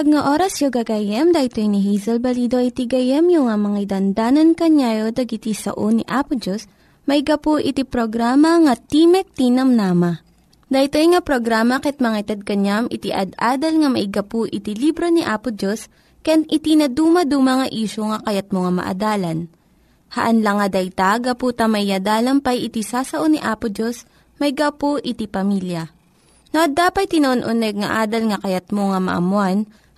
Naimbag nga oras yung gagayem, dahito ni Hazel Balido iti gayem yung nga mga dandanan kanyayo dagiti sao ni Apo Diyos, may gapu iti programa nga Timek Tinam Nama. Dahito nga programa ket mga itad kanyam iti ad-adal nga may gapu iti libro ni Apo Diyos, ken iti na dumaduma nga isyo nga kayat mo nga maadalan. Haan lang nga dayta, gapu tamayadalam pay iti sasao ni Apo Diyos, may gapu iti pamilya. No, dapat tinon-uneg nga adal nga kayat mo nga maamuan,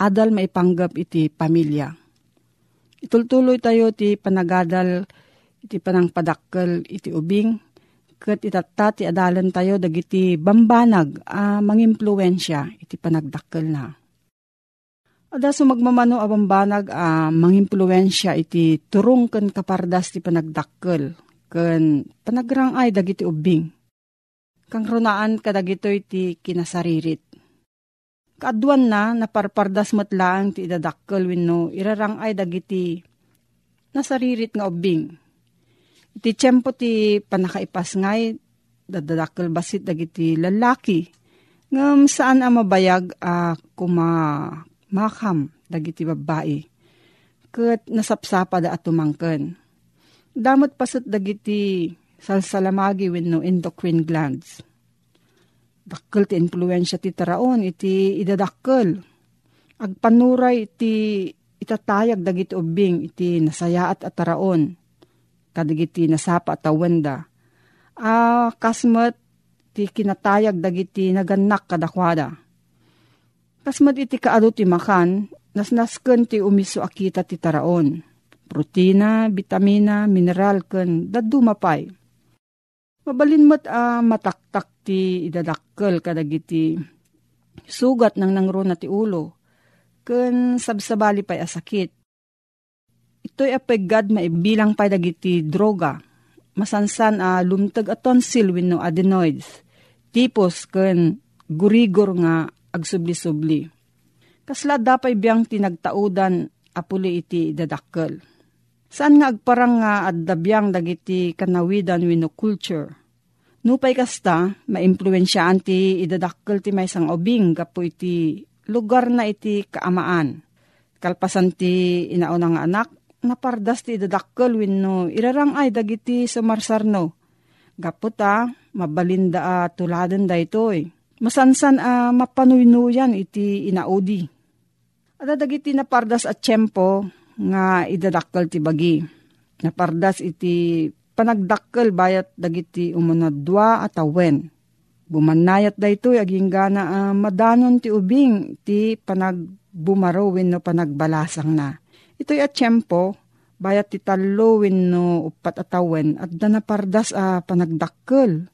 adal maipanggap iti pamilya. Itultuloy tayo ti panagadal iti panangpadakkel iti ubing ket itatta ti adalan tayo dagiti bambanag a mangimpluwensya iti panagdakkel na. Ada so magmamano a bambanag a mangimpluwensya iti turong ken kapardas ti panagdakkel ken panagrangay dagiti ubing. Kang runaan kadagito iti kinasaririt. Kaadwan na naparpardas matlaang ti idadakkel wenno irarangay dagiti nasaririt nga ubing. Iti tiyempo ti panakaipas ngay dadadakkel basit dagiti lalaki ngam saan ang mabayag a uh, kumakam dagiti babae. Kat nasapsapa da at Damot pasat dagiti salsalamagi wenno endocrine glands. Dakkel ti influensya ti taraon iti idadakkel. Agpanuray iti itatayag dagiti ubing iti nasayaat at taraon. Kadagiti nasapa at awenda. Ah, kasmat ti kinatayag dagiti naganak kadakwada. Kasmat iti kaado ti makan, nasnasken ti umiso akita ti taraon protina, vitamina, mineral, ken daddu mapay. Mabalin mo't uh, mataktak ti idadakkel kadagiti sugat ng nangro na ti ulo, ken sabsabali pay asakit. Ito'y apegad maibilang pay dagiti droga, masansan a uh, lumtag a tonsil wenno adenoids, tipos ken gurigor nga agsubli-subli. Kasla dapay biyang tinagtaudan apuli iti dadakkel Saan nga agparang nga addabyang dagiti kanawidan wino culture. Nupay kasta, maimpluensyaan ti idadakkel ti may sang obing kapo iti lugar na iti kaamaan. Kalpasan ti inaunang anak, napardas ti idadakkel wino irarangay dagiti sumarsarno. Gaputa, mabalinda a tuladen da itoy. Masansan a mapanuynuyan iti inaudi. Ada dagiti napardas at tiyempo, nga idadakkel ti bagi. Napardas iti panagdakkel bayat dagiti umunadwa at awen. Bumanayat da ito aging gana uh, madanon ti ubing ti panagbumarawin no panagbalasang na. Ito'y at tiyempo, bayat ti talo no upat atawen at na pardas a panagdakkel.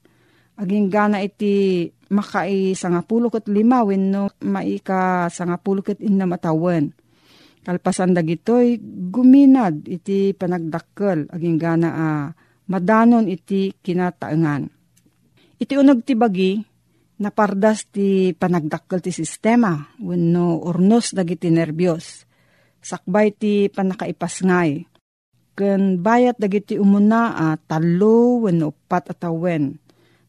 Aging gana iti makai sangapulo ket lima wenno maika sangapulo ket inna matawen. Kalpasan dagitoy guminad iti panagdakkel aging gana a madanon iti kinataengan. Iti unag ti bagi napardas ti panagdakkel ti sistema wenno urnos dagiti nervyos. Sakbay ti panakaipasngay ken bayat dagiti umuna a uh, talo wenno upat atawen.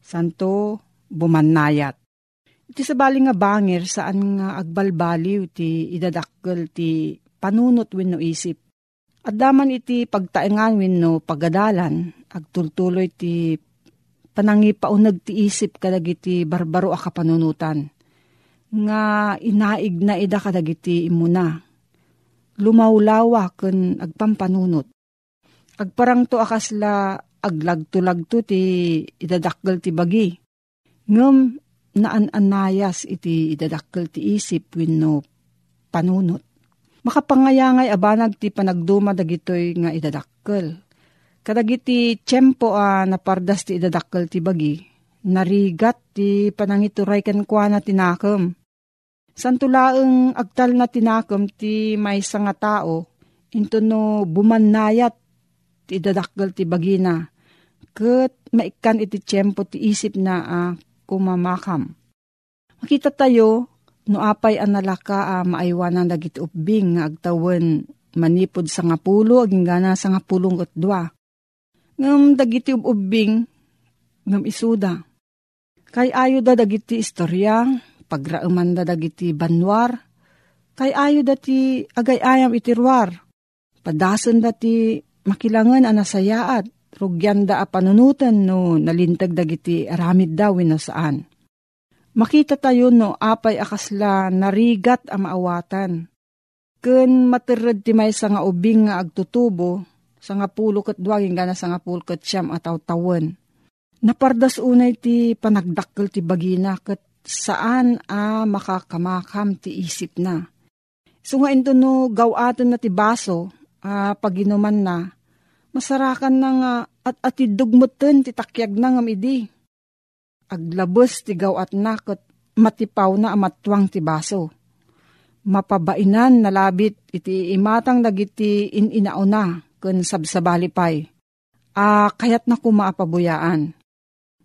Santo bumannayat. Iti sabali nga bangir saan nga agbalbaliw ti idadakkel ti panunot wenno isip. At daman iti pagtaengan wenno pagadalan agtultuloy ti panangipaunag ti isip kadagiti barbaro a kapanunutan. Nga inaig na ida kadagiti imuna. Lumawlawa ken agpampanunot Agparang to akasla aglagto-lagto ti idadakkel ti bagi. Ngem naan-anayas iti idadakkel ti isip wenno panunot. Makapangayangay abanag ti panagduma dagitoy nga idadakkel. Kadagiti tiyempo a napardas ti idadakkel ti bagi, narigat ti panangituray ken kwa na tinakam. Santulaeng agtal na tinakam ti may nga tao, into no bumannayat ti idadakgal ti bagina. Kat maikan iti tiyempo ti isip na uh, kumamakam. Makita tayo, no apay analaka uh, maaywanan dagiti ubing nga agtawan manipod sa nga pulo, aging gana sa nga pulong dua. Ngam dagiti ubing, ngam isuda. Kay ayo da dagiti istorya, pagrauman da dagiti banwar, kay ayo da ti agay-ayam itirwar, padasan da ti makilangan anasayaat, rugyan da a panunutan no nalintag dagiti aramid daw no saan. Makita tayo no apay akasla narigat a maawatan. Ken materad ti may nga ubing nga agtutubo, sa nga pulo kat duwagin gana sa nga pulo kat siyam ataw tawen. Napardas unay ti panagdakkel ti bagina kat saan a makakamakam ti isip na. So nga ito no gawaton na ti baso, a paginuman na, Masarakan na nga at atidugmutin ti takyag na nga midi. Aglabos ti gawat nakot matipaw na amatwang ti baso. Mapabainan na labit iti imatang dagiti ininauna kun sabsabalipay. Ah, kayat na kumaapabuyaan.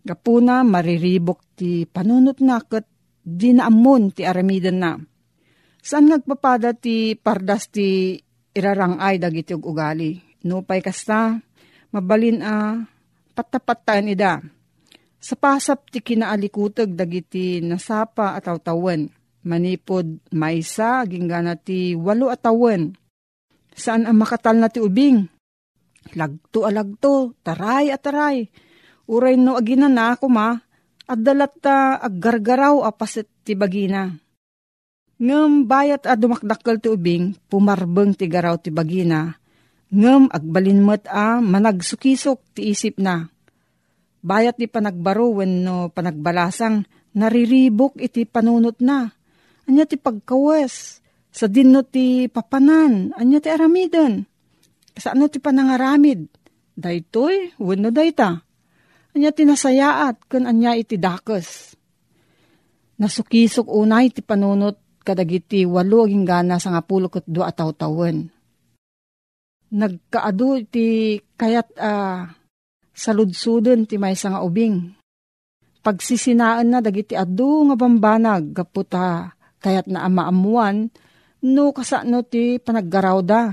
Gapuna mariribok ti panunot nakot di naamon ti aramidan na. Saan nagpapada ti pardas ti irarangay dagiti ugali? No pay kasta, mabalin a patapatan ida. Sa pasap ti kinaalikutag dagiti nasapa at tawtawan. Manipod maysa, ginggana ti walo at tawen. Saan ang makatal na ti ubing? Lagto alagto, taray at taray. Uray no agina na ako ma, at dalat ta aggargaraw apasit ti bagina. Ngam bayat a dumakdakkel ti ubing, pumarbeng ti garaw ti bagina, Ngem agbalinmet a managsukisok ti isip na. Bayat ti panagbaro no panagbalasang nariribok iti panunot na. Anya ti pagkawes. Sa dinno ti papanan. Anya ti aramiden. Kasano ti panangaramid. Daytoy, wano dayta. Anya ti nasayaat kun anya iti dakes. Nasukisok unay ti panunot kadagiti walo aging gana sa nga pulo kat dua ataw tawen nagkaadu ti kayat uh, saludsudon ti may nga ubing. Pagsisinaan na dagiti adu nga bambanag gaputa kayat na amaamuan no kasano ti panaggaraw da.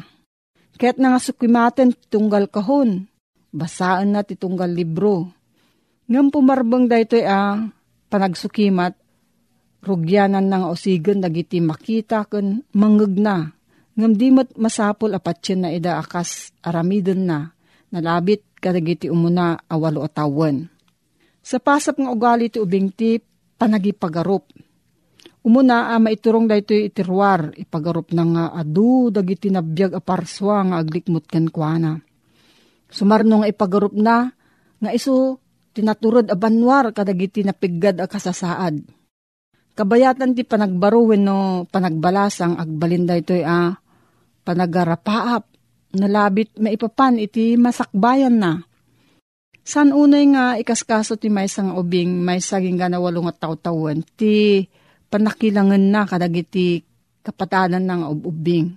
Kaya't na nga sukimaten tunggal kahon. Basaan na ti tunggal libro. Ngam pumarbang da ito ah, panagsukimat, rugyanan ng osigan dagiti makita kun mangeg na Ngam di mat masapol apatsyan na ida akas aramidon na, nalabit kadagiti umuna awalo atawan. Sa pasap nga ugali ti ubing ti panagipagarup. Umuna a maiturong da ito itirwar, ipagarup na nga adu dagiti nabiyag aparswa nga aglikmut ken kuana. Sumarno nga ipagarup na, nga iso tinaturod a banwar kadagiti napiggad a kasasaad. Kabayatan ti panagbaruwen no panagbalasang agbalinda ito a panagarapaap nalabit maipapan iti masakbayan na. San unay nga ikaskaso ti may nga ubing may saging gana walong at tawtawan ti panakilangan na kadagiti kapatanan ng ubing.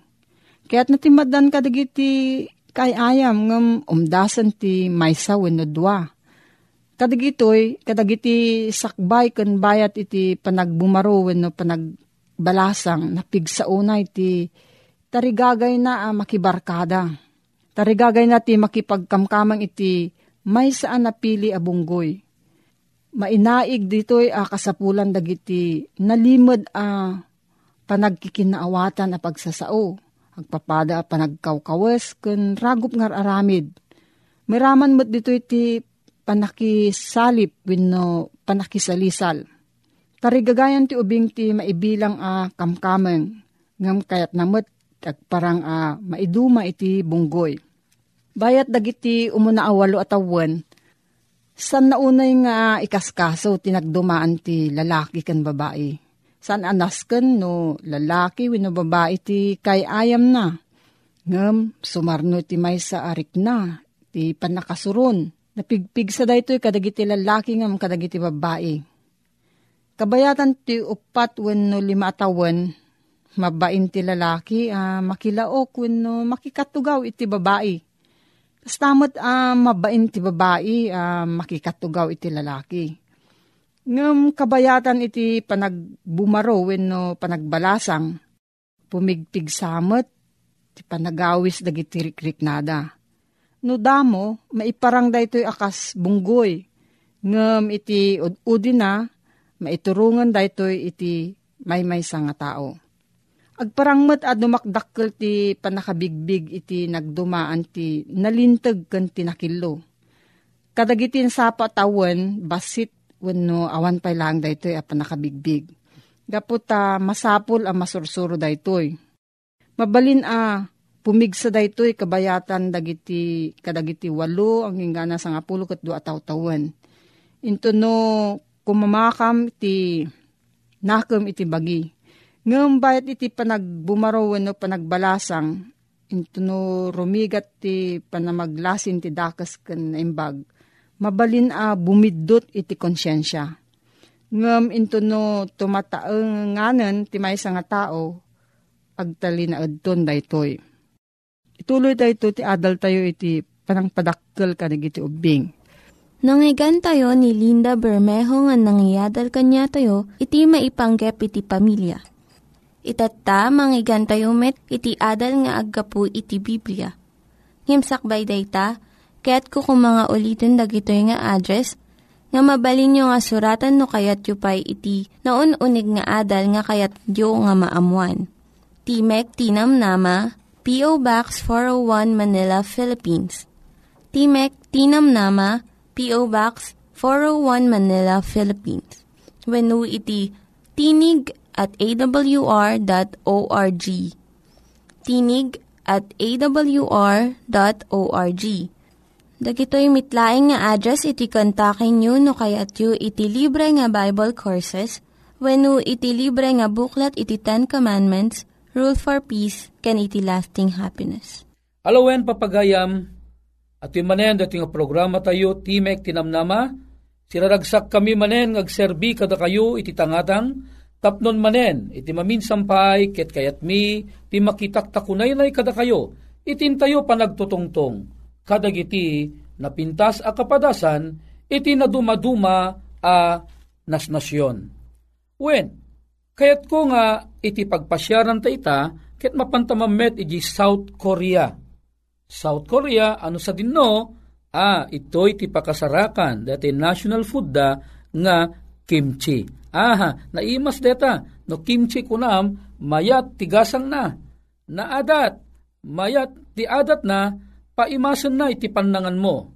Kaya't natimadan kadagiti kay ayam ngam umdasan ti maysa wenno dua. Kadagitoy, kadagiti sakbay kan bayat iti panagbumaro wenno panagbalasang napigsa unay ti tarigagay na ah, makibarkada. Tarigagay na ti makipagkamkamang iti may saan napili abunggoy. Mainaig dito'y ah, kasapulan dagiti nalimod a ah, panagkikinaawatan a pagsasao. Agpapada a panagkawkawas kun ragup ngar aramid. Miraman mo't dito iti panakisalip wenno panakisalisal. Tarigagayan ti ubing ti maibilang a kamkameng ngam kayat namot parang a maiduma iti bunggoy. Bayat dagiti umuna awalo at awan, san naunay nga ikaskaso tinagdumaan ti lalaki kan babae. San anasken no lalaki wino babae ti kay ayam na. Ngem sumarno ti may sa arik na, ti panakasuron Napigpig sa daytoy kadagiti lalaki ngam kadagiti babae. Kabayatan ti upat wenno lima tawen, mabain ti lalaki, uh, makilaok wenno makikatugaw iti babae. Kas tamot uh, mabain ti babae, uh, makikatugaw iti lalaki. Ngam kabayatan iti panagbumaro wenno panagbalasang, pumigpig samot, ti panagawis dagiti rikriknada no damo, maiparang da ito'y akas bunggoy. Ngam iti ududi na, maiturungan da ito'y iti may may nga tao. Agparangmat at dumakdakkel ti panakabigbig iti nagdumaan ti nalintag kan tinakilo. Kadagitin sapa tawen, basit wenno awan pay lang da ito'y a panakabigbig. Gaputa masapul a masursuro da ito'y. Mabalin a Pumigsa daytoy kabayatan dagiti kadagiti walo ang hingana sa ngapulo ket dua taw-tawen. Into no kumamakam ti nakam iti bagi. Ngem bayat iti panagbumaraw no panagbalasang into no rumigat ti panamaglasin ti dakas ken imbag. Mabalin a bumiddot iti konsyensya. Ngem into no tumataenganen ti maysa nga tao agtali na adton daytoy Ituloy tayo ito ti adal tayo iti panang padakkel ka iti ubing. Nangyigan tayo ni Linda Bermejo nga nangyadal kanya tayo, iti maipanggep iti pamilya. Itatta, manggigan tayo met, iti adal nga aggapu iti Biblia. Ngimsakbay day ta, kaya't kukumanga ulitin dagito nga address, nga mabalin nga suratan no kayat yu pa'y iti na unig nga adal nga kayat yu nga maamuan. Timek Tinam Nama, P.O. Box 401 Manila, Philippines. Timek Tinam Nama, P.O. Box 401 Manila, Philippines. Venu iti tinig at awr.org. Tinig at awr.org. Dagitoy mitlaing nga address iti kontakin nyo no kayat yu iti libre nga Bible Courses when iti libre nga buklat iti Ten Commandments rule for peace, can iti lasting happiness. Alawen papagayam, at yung manen dating programa tayo, Timek Tinamnama, siraragsak kami manen ngagserbi kada kayo iti tangatang, tapnon manen, iti maminsampay, ket kayat mi, ti makitaktakunay kada kayo, itin tayo panagtutungtong, kadagiti napintas a kapadasan, iti nadumaduma a nasnasyon. When, Kayat ko nga iti pagpasyaran ta ita, ket mapantamamet iti South Korea. South Korea, ano sa dinno, ah, ito iti pakasarakan, dati national food da, nga kimchi. Aha, naimas deta, no kimchi kunam, mayat tigasang na, naadat, mayat ti adat na, paimasan na iti panangan mo.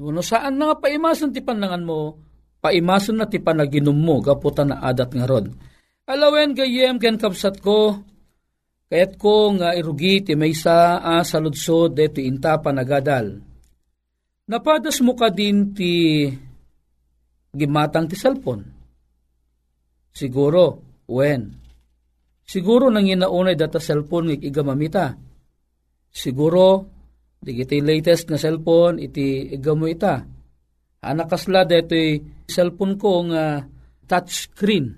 No saan na paimasan ti panangan mo, paimasan na ti panaginom mo, gaputan na adat nga rod. Alawen gayem ken kapsat ko, kayat ko nga irugi ti may sa a saludsod deto inta panagadal. Napadas mo ka din ti gimatang ti cellphone. Siguro, when? Siguro nang inaunay data cellphone ng igamamita. Siguro, di iti latest nga cellphone, iti igamo ita. Anak kasla, dito cellphone ko nga touch screen.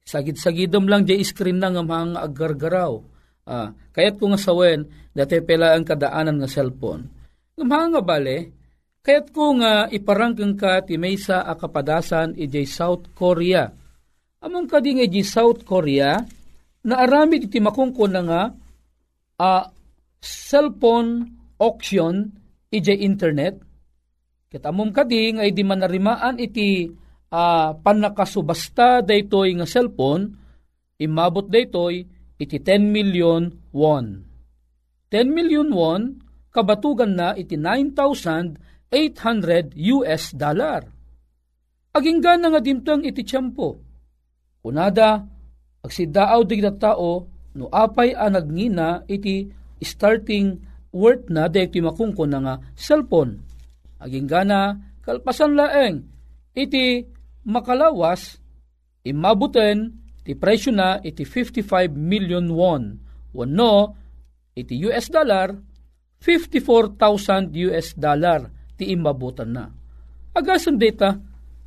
Sagid-sagidom lang di screen na nga mga agargaraw. Ah, kayat ko nga sawen, dati pela ang kadaanan nga cellphone. Nga mga nga bale, kayat ko nga iparangkang ka ti may sa akapadasan ijay South Korea. Among kading ijay South Korea, na aramid iti makungko na nga uh, cellphone auction ije internet. Kitamom kading ay di manarimaan iti uh, panakasubasta daytoy nga cellphone, imabot daytoy iti 10 million won. 10 million won, kabatugan na iti 9,800 US dollar. Aging gana nga dimtang iti tiyempo. Unada, agsidaaw dig tao no apay a nagngina iti starting worth na dek ti makungko na nga cellphone. Aging gana kalpasan laeng iti makalawas imabuten ti presyo na iti 55 million won. Wano iti US dollar 54,000 US dollar ti imabutan na. Agasan data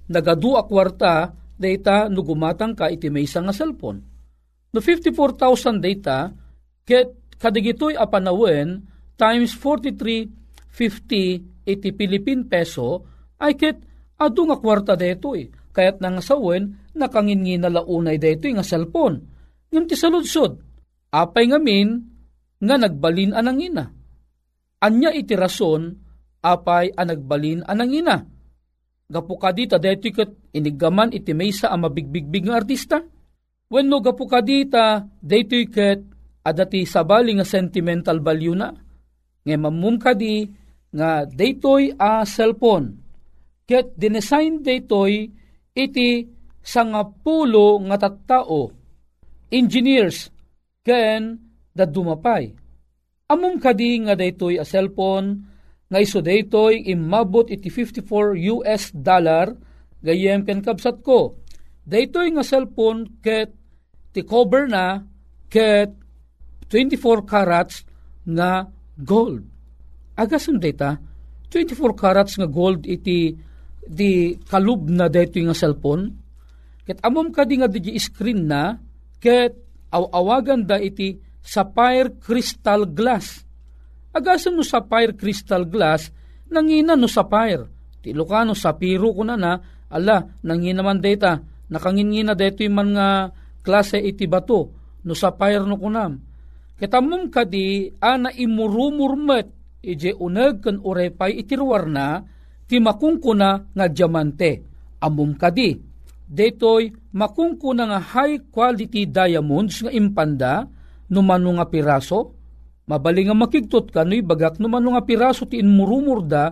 nagadu a kwarta data no gumatang ka iti may nga cellphone No 54,000 data, ket kadigitoy apanawen times 43.50 iti Philippine peso ay ket adu nga kwarta detoy. Kayat nang sawen nakangin na launay detoy nga cellphone. Ngem ti saludsod, apay ngamin nga nagbalin anang ina. Anya iti rason apay anagbalin anang ina. Gapu kadita detoy ket inigaman iti maysa a mabigbigbig nga artista When no gapu kadita, daytoy ket adati sabali nga sentimental value na. Nga mamum kadi nga daytoy a cellphone. Ket dinesign daytoy iti sangapulo nga tattao, engineers, ken da dumapay. Amum kadi nga daytoy a cellphone nga iso daytoy imabot iti 54 US dollar gayem ken kabsat ko. Daytoy nga cellphone ket ti cover na ket 24 carats nga gold. Agasam data, 24 carats nga gold iti di kalub na dito nga cellphone. Ket amom ka di nga di screen na, ket awagan da iti sapphire crystal glass. Agasam no sapphire crystal glass, nangina no sapphire. Ti Ilocano, sapiro ko na na, ala, nangina man data, nakangingina dito yung man nga klase iti bato, no sapphire no kunam. Kitamum kadi, ana imurumurmet, ije uneg kan urepay itirwar na, ti makungkuna nga diamante. Amum kadi, detoy makungkuna nga high quality diamonds nga impanda, numano nga piraso, mabali nga makigtot ka no bagak numano nga piraso ti inmurumurda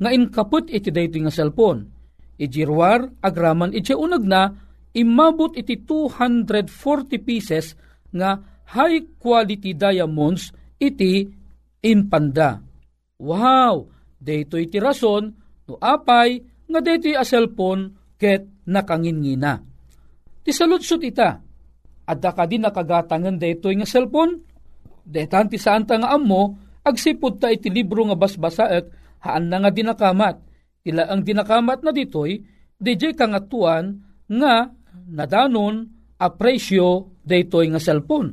nga inkaput iti dayto nga cellphone. Ijirwar, agraman, ije unag na, imabot iti 240 pieces nga high quality diamonds iti impanda. Wow! Dito iti rason no apay nga dito a cellphone ket nakangingina. Ti saludsot ita, adda ka din nakagatangan dito nga cellphone, detan ti saan nga ammo, agsipod ta iti libro nga basbasaek, haan na nga dinakamat. Tila ang dinakamat na ditoy, DJ kangatuan nga nadanon a presyo daytoy nga cellphone.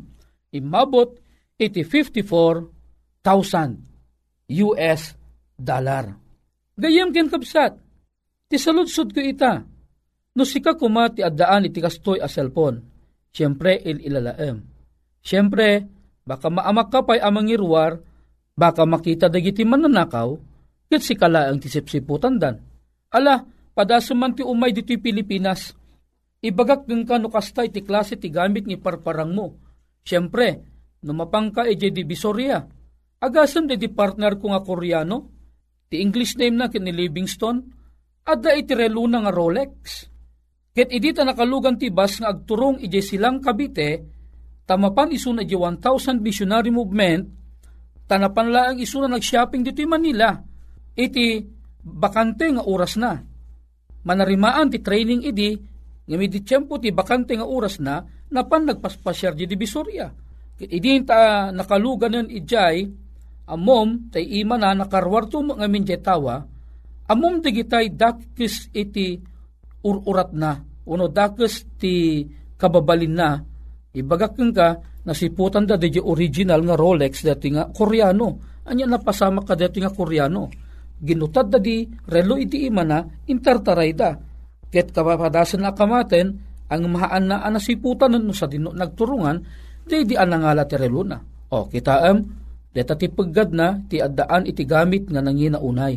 Imabot iti 54,000 US dollar. Gayem ken kapsat, ti saludsod ko ita, no sika kuma ti addaan iti kastoy a cellphone, siyempre il ilalaem. Siyempre, baka maamak ka pa'y amang irwar, baka makita dagiti mananakaw, ket si kala ang tisipsiputan dan. Ala, padasuman ti umay dito'y Pilipinas, Ibagak ng kano kasta iti klase ti gamit ni parparang mo. Siyempre, numapang ka iti divisoria. Agasan di di partner ko nga koreano. Ti English name na kini Livingston. Adda iti reluna nga Rolex. Ket idi ta nakalugan ti bas nga agturong ije silang kabite, tamapan iso na 1,000 missionary movement, tanapan laang iso na nag-shopping dito Manila. Iti bakante nga oras na. Manarimaan ti training idi Ngami di tiyempo ti bakante nga oras na, napan nagpaspasyar di divisoria. Idi ta nakalugan nun ijay, amom tay ima na nakarwarto mo ngamin tawa, amom digitay dakis iti ururat na, uno dakis ti kababalin na, ibagakeng ka, nasiputan da di original nga Rolex dati nga Koreano. Anya napasama ka dati nga Koreano. Ginutad da di relo iti ima na intartaray da. Ket kapapadasan na kamaten ang mahaan na anasiputan no sa dino nagturungan di di anangala ti relo na. O kita am deta ti paggad na ti addaan iti gamit nga nangina unay.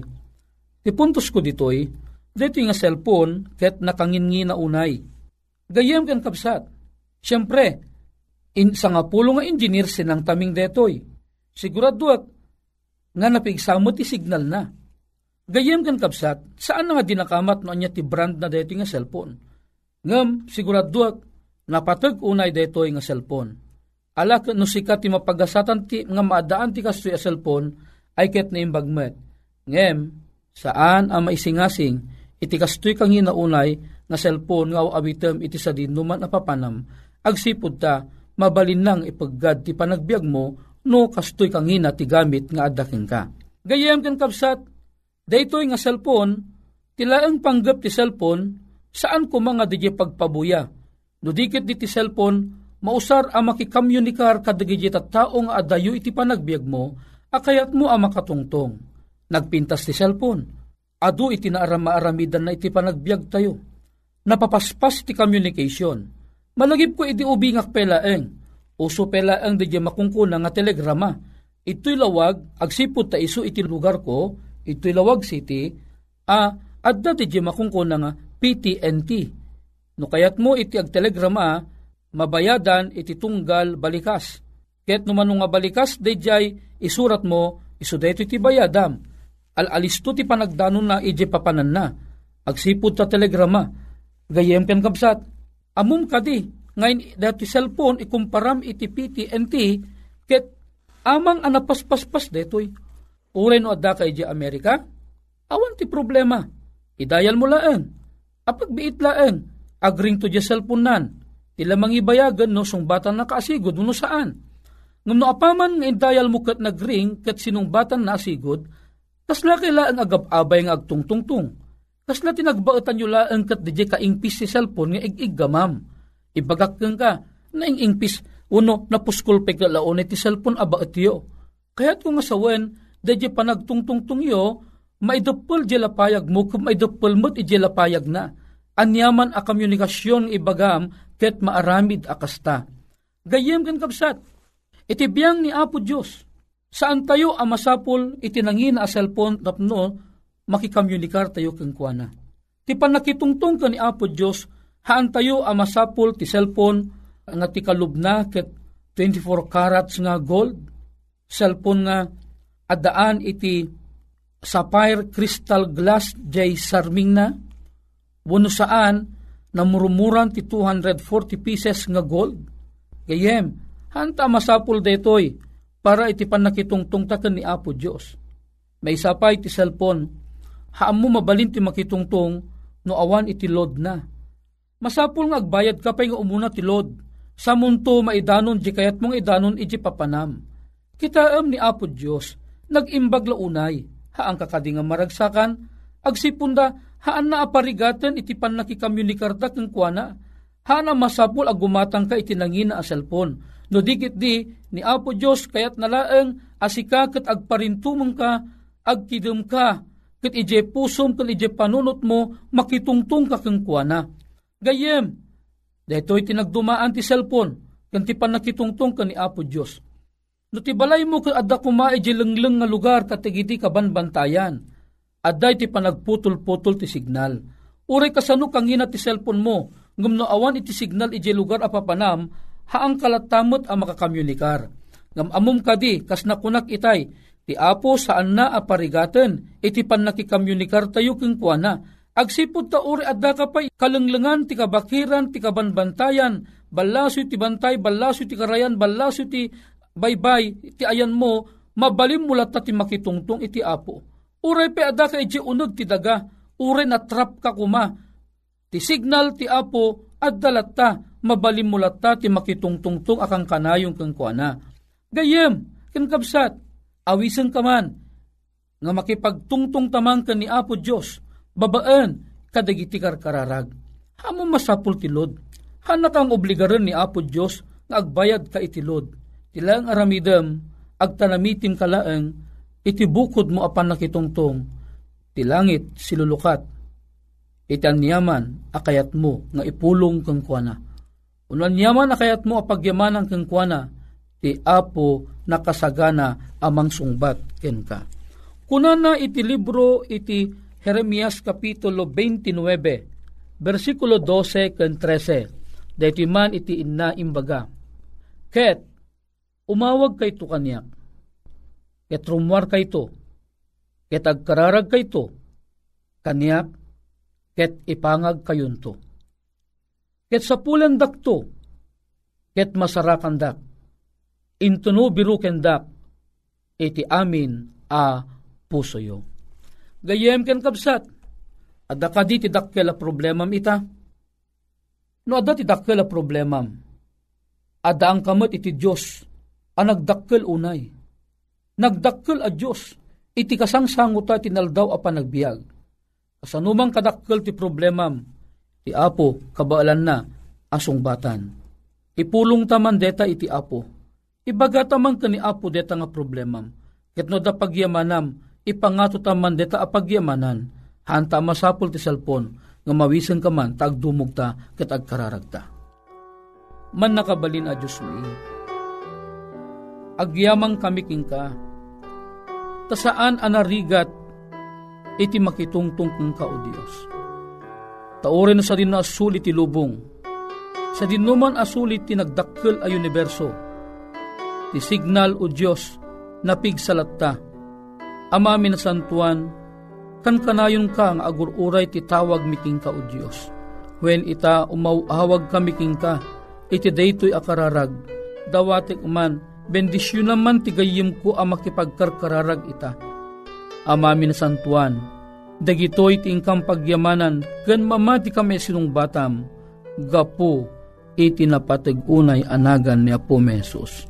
Ti puntos ko ditoy, dito nga cellphone ket nakangin na unay. Gayem kan kapsat. Siyempre, in, sa nga pulo nga engineer sinang taming detoy. Siguraduat nga napigsamot ti signal na. Gayem kan kapsat, saan nga dinakamat no anya ti brand na detoy nga cellphone? Ngam, siguraduat, napatag unay detoy nga cellphone. Ala no sikat ti mapagasatan ti nga maadaan ti kastoy a cellphone ay ket na imbagmet. Ngem, saan ang maisingasing iti kastoy kang hinaunay nga cellphone nga awitem iti sa dinuman apapanam agsipod ta mabalin nang ipaggad ti panagbiag mo no kastoy kang hina ti gamit nga adaking ka. Gayem kan kapsat, daytoy nga cellphone, tilaang panggap ti cellphone, saan ko mga di pagpabuya. No dikit di ti cellphone, mausar ang makikamyunikar kadagijit at tao nga adayo iti panagbiag mo, akayat mo ang makatungtong. Nagpintas ti cellphone, adu iti naarama-aramidan na iti panagbiag tayo. Napapaspas ti communication. Malagip ko iti ubingak pelaeng, Uso pela ang di makungkuna nga telegrama. Ito'y lawag, agsipot ta iso iti lugar ko, ito'y lawag city, a adda di makungkuna nga PTNT. No kayat mo iti ag telegrama, mabayadan iti tunggal balikas. Ket no nga balikas, dayjay isurat mo, iso dayto iti bayadam. Al-alisto ti panagdanon na ije papanan na. Agsipod ta telegrama. Gayem ken kapsat. Amum kadi, ngayon dati cellphone ikumparam iti PTNT ket amang anapaspaspas detoy. Uray no adda kay Amerika, awan ti problema. Idayal mo laan. Apag biit laan, agring to di cellphone nan. Tila mangibayagan no sungbatan na kaasigod no saan. Ngam no apaman nga idayal mo kat nagring kat sinungbatan na asigod, kasla kailaan agab-abay nga agtungtungtung. Kasla tinagbaatan nyo laan kat di kaingpis si cellphone nga ig-iggamam ibagakeng ka, naingingpis, uno, napuskul pe ka laon iti cellphone aba itiyo. Kaya't kung asawen, dadya panagtungtungtung yo, maidupol di lapayag mo, kung maidupol mo't iti lapayag na. Anyaman a komunikasyon ibagam, ket maaramid akasta. Gayem kan kapsat, iti biyang ni Apo Diyos, saan tayo amasapol itinangin a cellphone tapno, makikomunikar tayo kang kuana. Ti panakitungtong ka ni Apo Diyos, haan tayo amasapul ti cellphone nga ti kalubna ket 24 carats nga gold. Cellphone nga adaan iti sapphire crystal glass jay sarming na. Wano saan namurumuran ti 240 pieces nga gold. Gayem hanta masapul detoy para iti panakitungtong taken ni Apo Dios may sapay ti cellphone haam mo mabalin ti makitungtong no awan iti load na Masapul nga agbayad ka pa nga umuna ti Lord. Sa munto maidanon di kayat mong idanon iji papanam. Kitaam ni Apo Diyos, nagimbag launay, haang kakadi nga maragsakan, agsipunda, haan na aparigatan iti pan nakikamunikarta kang kuana, haan na masapul agumatang ka iti nangina a cellphone. No dikit di, ni Apo Diyos kayat nalaeng asika kat agparintumong ka, agkidum ka, kat ije pusom kan ije panunot mo, makitungtung ka kang kuana Gayem, deto'y tinagdumaan ti cellphone, kan ti panakitungtong ka ni Apo Diyos. No ti balay mo ka adda kumae di lengleng nga lugar katigiti kabanbantayan. Adday ti panagputol-putol ti signal. Uray kasano kang ina ti cellphone mo, ngumno awan iti signal iti lugar apapanam, haang kalatamot ang makakamunikar. Ngam amum kadi, kas nakunak itay, ti apo saan na aparigaten, iti pan nakikamunikar tayo keng kuana, Agsipod ta uri adda ka pa kalenglengan ti kabakiran ti kabanbantayan, balaso ti bantay, balaso ti karayan, balaso ti baybay, ti ayan mo, mabalim mulat ti makitungtong iti apo. Uray pe adda ka iti unod ti daga, uray na trap ka kuma. Ti signal ti apo, addalat ta, mabalim mulat ta ti makitungtungtong akang kanayong kang kuana. Gayem, kinkabsat, Awisen ka man, nga makipagtungtong tamang ka ni Apo Diyos, babaan, kadagiti karkararag. Hamo masapul tilod. Hanat ang obligaran ni Apo Diyos nga agbayad ka itilod. Tilang aramidam, agtanamitim kalaang, itibukod mo apan nakitungtong, tilangit silulukat, itan niyaman akayat mo nga ipulong kang kuana. Unan niyaman akayat mo apagyaman ang kang kuana, ti apo nakasagana amang sungbat ken ka. Kunana iti libro iti Jeremias Kapitulo 29, versikulo 12 ken 13. Dahiti man iti inna imbaga. Ket, umawag kay to kanyak. Ket rumwar kay to. Ket agkararag kay to. Kanyak, ket ipangag kayunto. Ket sa pulan dakto, ket masarakan dak intuno biru kendak iti amin a puso yo. Gayem ken kapsat, adda ka di ti dakkel problemam ita. No adda ti dakkel problemam, adda ang kamot iti Diyos a nagdakkel unay. Nagdakkel a Diyos, iti kasangsanguta tinaldaw a panagbiag. Kasanumang kadakkel ti problemam, ti apo kabaalan na asong batan. Ipulong taman deta iti apo, Ibaga tamang kani apo deta nga problemam. Ket no da pagyamanam, ipangato taman deta a pagyamanan. Hanta masapol ti salpon, nga mawisan ka man, tagdumog ta, ket agkararagta. Man nakabalin a Diyos mo Agyamang kami king ka. Ta saan anarigat, iti makitungtong kong ka o Diyos. Taorin sa din na asulit ti lubong. Sa dinuman asulit ti nagdakkel a universo ti signal o Diyos na pigsalatta. Ama minasantuan, kan kanayon ka nga agururay ti tawag miking ka o Diyos. When ita umawawag ka miking ka, iti daytoy akararag, dawatik man, bendisyon naman ti gayim ko ang makipagkarkararag ita. Ama minasantuan, dagitoy ti ingkang pagyamanan, gan mamati kami sinong batam, gapo iti napatag unay anagan ni Apo Mesos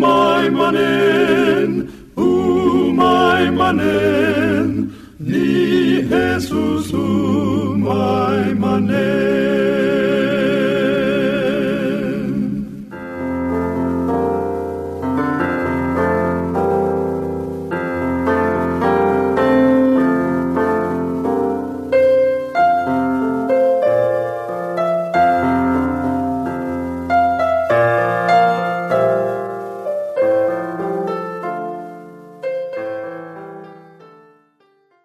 my manen, o umaimanen, umaimanen, ni Jesus o my umaimanen.